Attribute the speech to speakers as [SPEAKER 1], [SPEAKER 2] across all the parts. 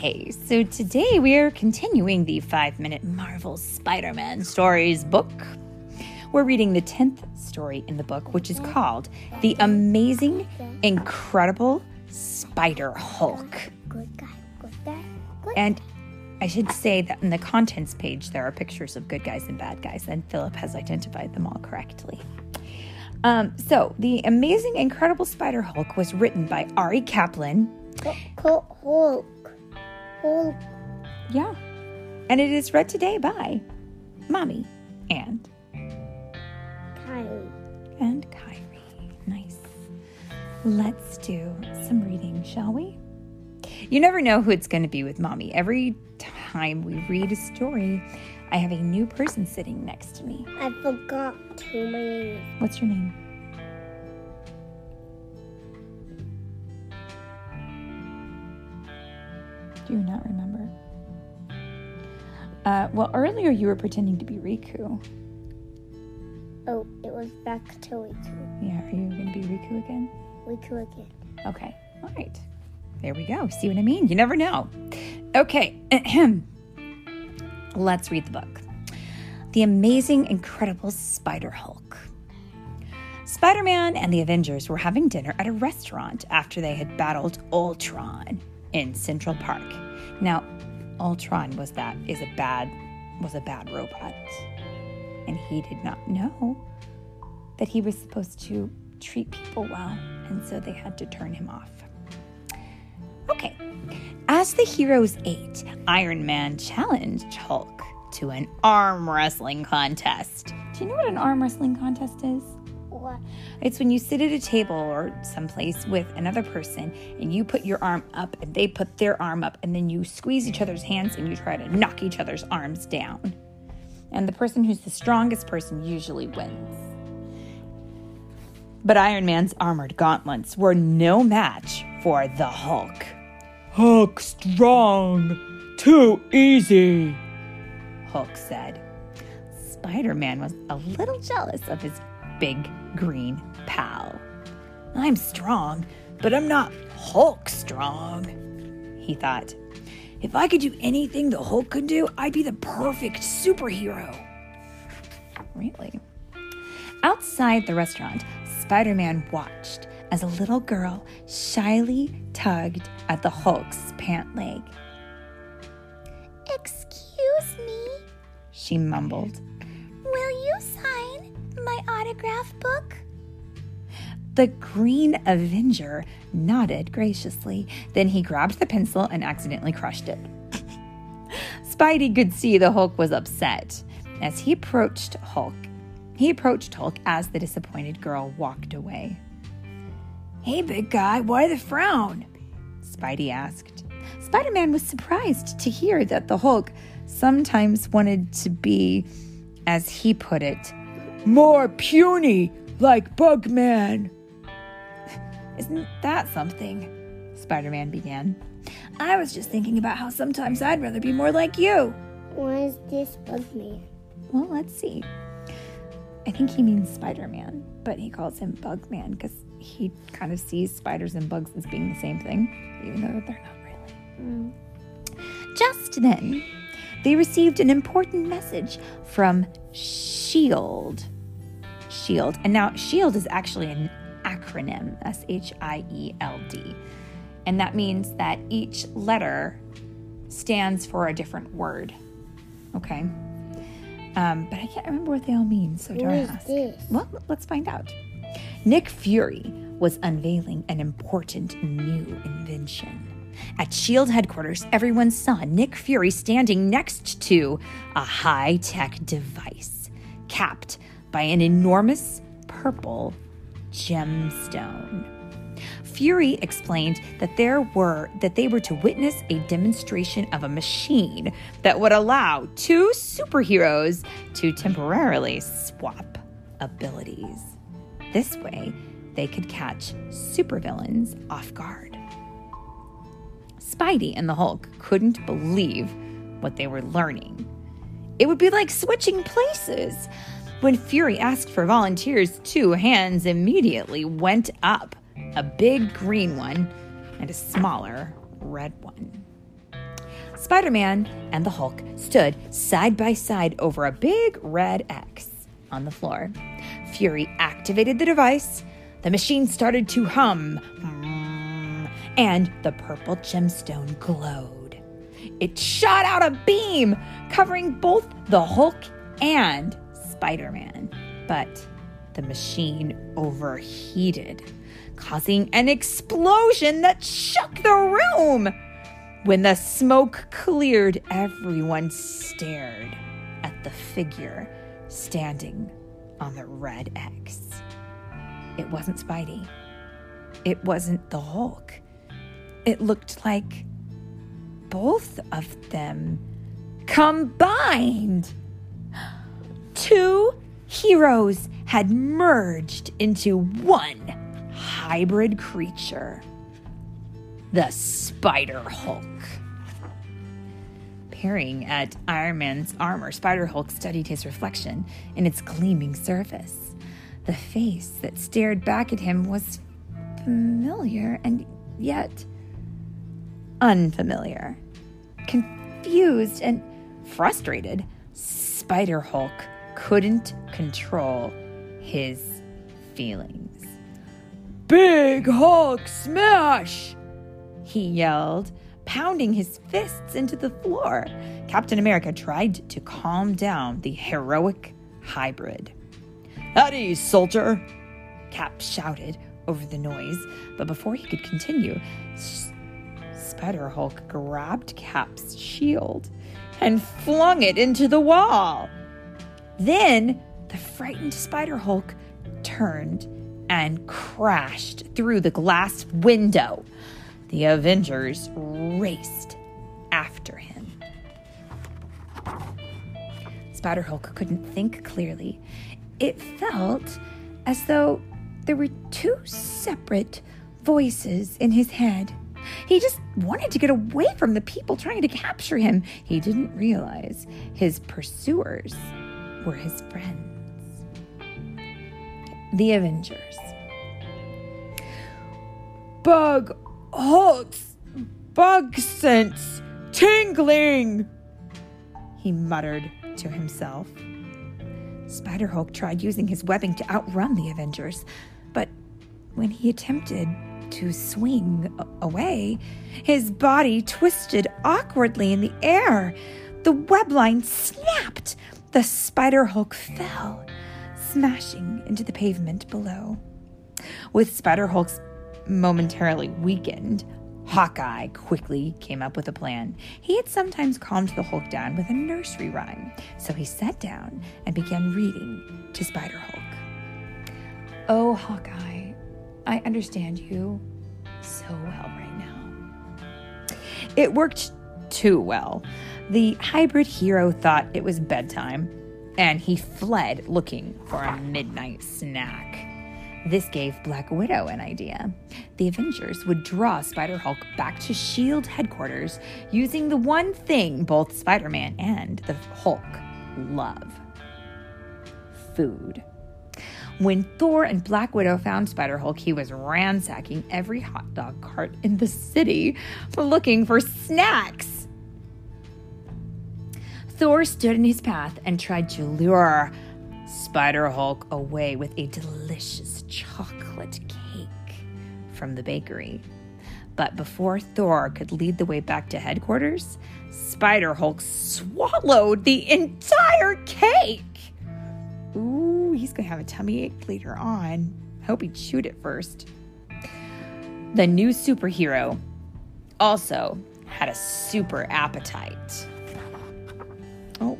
[SPEAKER 1] Okay, so today we are continuing the five minute Marvel Spider Man stories book. We're reading the 10th story in the book, which is called The Amazing, Incredible Spider Hulk. And I should say that in the contents page, there are pictures of good guys and bad guys, and Philip has identified them all correctly. Um, so, The Amazing, Incredible Spider Hulk was written by Arie Kaplan.
[SPEAKER 2] Hulk, Hulk.
[SPEAKER 1] Yeah. And it is read today by Mommy and
[SPEAKER 2] Kylie.
[SPEAKER 1] and Kyrie. Nice. Let's do some reading, shall we? You never know who it's going to be with Mommy. Every time we read a story, I have a new person sitting next to me.
[SPEAKER 2] I forgot who my name is.
[SPEAKER 1] What's your name? Do you not remember? Uh, well, earlier you were pretending to be Riku.
[SPEAKER 2] Oh, it was back to Riku.
[SPEAKER 1] Yeah, are you going to be Riku again?
[SPEAKER 2] Riku again.
[SPEAKER 1] Okay. All right. There we go. See what I mean? You never know. Okay. Let's read the book The Amazing, Incredible Spider Hulk. Spider Man and the Avengers were having dinner at a restaurant after they had battled Ultron in Central Park. Now, Ultron was that is a bad was a bad robot. And he did not know that he was supposed to treat people well, and so they had to turn him off. Okay. As the heroes ate, Iron Man challenged Hulk to an arm wrestling contest. Do you know what an arm wrestling contest is?
[SPEAKER 2] What?
[SPEAKER 1] It's when you sit at a table or someplace with another person and you put your arm up and they put their arm up and then you squeeze each other's hands and you try to knock each other's arms down. And the person who's the strongest person usually wins. But Iron Man's armored gauntlets were no match for the Hulk.
[SPEAKER 3] Hulk strong. Too easy.
[SPEAKER 1] Hulk said. Spider Man was a little jealous of his big green pal. I'm strong, but I'm not Hulk strong, he thought. If I could do anything the Hulk could do, I'd be the perfect superhero. Really? Outside the restaurant, Spider Man watched as a little girl shyly tugged at the Hulk's pant leg.
[SPEAKER 2] Excuse me.
[SPEAKER 1] She mumbled.
[SPEAKER 2] Autograph book?
[SPEAKER 1] The Green Avenger nodded graciously. Then he grabbed the pencil and accidentally crushed it. Spidey could see the Hulk was upset. As he approached Hulk, he approached Hulk as the disappointed girl walked away. Hey, big guy, why the frown? Spidey asked. Spider Man was surprised to hear that the Hulk sometimes wanted to be, as he put it,
[SPEAKER 3] More puny, like Bugman.
[SPEAKER 1] Isn't that something? Spider Man began. I was just thinking about how sometimes I'd rather be more like you.
[SPEAKER 2] Why is this bug me?
[SPEAKER 1] Well, let's see. I think he means Spider Man, but he calls him Bug Man because he kind of sees spiders and bugs as being the same thing, even though they're not really. Mm. Just then, they received an important message from SHIELD. SHIELD. And now, SHIELD is actually an acronym S H I E L D. And that means that each letter stands for a different word. Okay? Um, but I can't remember what they all mean, so don't ask.
[SPEAKER 2] this?
[SPEAKER 1] Well, let's find out. Nick Fury was unveiling an important new invention. At SHIELD headquarters, everyone saw Nick Fury standing next to a high tech device capped by an enormous purple gemstone. Fury explained that there were that they were to witness a demonstration of a machine that would allow two superheroes to temporarily swap abilities. This way, they could catch supervillains off guard. Spidey and the Hulk couldn't believe what they were learning. It would be like switching places. When Fury asked for volunteers, two hands immediately went up a big green one and a smaller red one. Spider Man and the Hulk stood side by side over a big red X on the floor. Fury activated the device. The machine started to hum, and the purple gemstone glowed. It shot out a beam covering both the Hulk and Spider Man. But the machine overheated, causing an explosion that shook the room. When the smoke cleared, everyone stared at the figure standing on the red X. It wasn't Spidey. It wasn't the Hulk. It looked like both of them combined. Two heroes had merged into one hybrid creature the Spider Hulk. Peering at Iron Man's armor, Spider Hulk studied his reflection in its gleaming surface. The face that stared back at him was familiar and yet unfamiliar. Confused and frustrated, Spider Hulk couldn't control his feelings.
[SPEAKER 3] Big Hulk smash!
[SPEAKER 1] He yelled, pounding his fists into the floor. Captain America tried to calm down the heroic hybrid.
[SPEAKER 3] At ease, soldier!
[SPEAKER 1] Cap shouted over the noise, but before he could continue, Spider Hulk grabbed Cap's shield and flung it into the wall. Then the frightened Spider Hulk turned and crashed through the glass window. The Avengers raced after him. Spider Hulk couldn't think clearly. It felt as though there were two separate voices in his head. He just wanted to get away from the people trying to capture him. He didn't realize his pursuers were his friends. The Avengers.
[SPEAKER 3] Bug Hulk's bug sense tingling!
[SPEAKER 1] He muttered to himself. Spider Hulk tried using his webbing to outrun the Avengers, but when he attempted to swing away, his body twisted awkwardly in the air. The web line snapped. The Spider Hulk fell, smashing into the pavement below. With Spider Hulk's momentarily weakened, Hawkeye quickly came up with a plan. He had sometimes calmed the Hulk down with a nursery rhyme, so he sat down and began reading to Spider Hulk. Oh, Hawkeye, I understand you so well right now. It worked too well. The hybrid hero thought it was bedtime, and he fled looking for a midnight snack. This gave Black Widow an idea. The Avengers would draw Spider Hulk back to S.H.I.E.L.D. headquarters using the one thing both Spider Man and the Hulk love food. When Thor and Black Widow found Spider Hulk, he was ransacking every hot dog cart in the city for looking for snacks. Thor stood in his path and tried to lure Spider Hulk away with a delicious chocolate cake from the bakery. But before Thor could lead the way back to headquarters, Spider Hulk swallowed the entire cake. Ooh, he's gonna have a tummy ache later on. I hope he chewed it first. The new superhero also had a super appetite. Oh,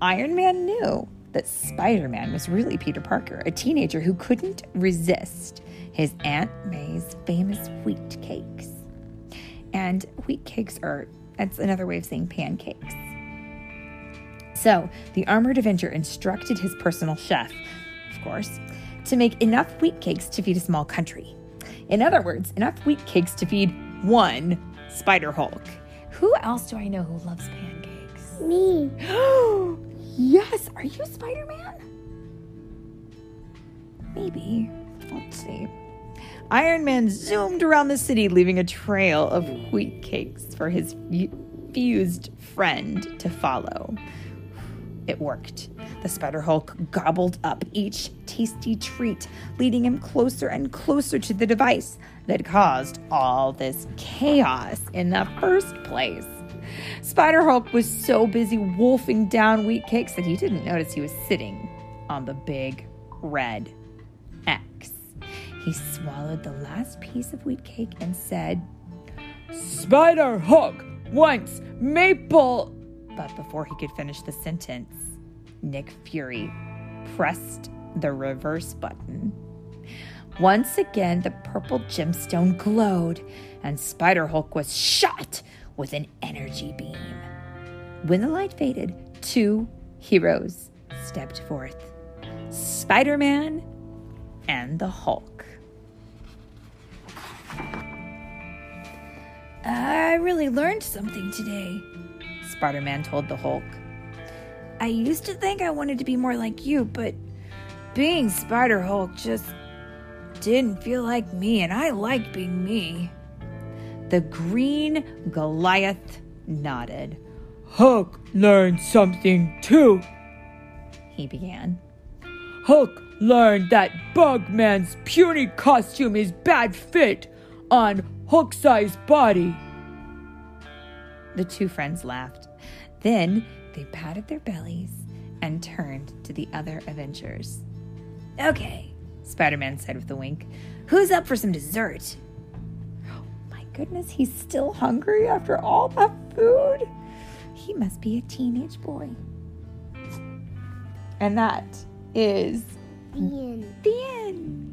[SPEAKER 1] Iron Man knew that Spider Man was really Peter Parker, a teenager who couldn't resist his Aunt May's famous wheat cakes. And wheat cakes are, that's another way of saying pancakes. So the armored Avenger instructed his personal chef, of course, to make enough wheat cakes to feed a small country. In other words, enough wheat cakes to feed one Spider Hulk. Who else do I know who loves pancakes?
[SPEAKER 2] Me.
[SPEAKER 1] yes, are you Spider Man? Maybe. Let's see. Iron Man zoomed around the city, leaving a trail of wheat cakes for his fused friend to follow. It worked. The Spider Hulk gobbled up each tasty treat, leading him closer and closer to the device that caused all this chaos in the first place. Spider Hulk was so busy wolfing down wheat cakes that he didn't notice he was sitting on the big red X. He swallowed the last piece of wheat cake and said,
[SPEAKER 3] Spider Hulk wants maple.
[SPEAKER 1] But before he could finish the sentence, Nick Fury pressed the reverse button. Once again, the purple gemstone glowed, and Spider Hulk was shot with an energy beam. When the light faded, two heroes stepped forth Spider Man and the Hulk. I really learned something today, Spider Man told the Hulk. I used to think I wanted to be more like you, but being Spider Hulk just didn't feel like me, and I like being me. The green Goliath nodded.
[SPEAKER 3] Hulk learned something too.
[SPEAKER 1] He began.
[SPEAKER 3] Hulk learned that Bugman's puny costume is bad fit on Hulk-sized body.
[SPEAKER 1] The two friends laughed. Then they patted their bellies and turned to the other Avengers. Okay, Spider Man said with a wink. Who's up for some dessert? Oh my goodness, he's still hungry after all that food. He must be a teenage boy. And that is
[SPEAKER 2] The end.
[SPEAKER 1] the end.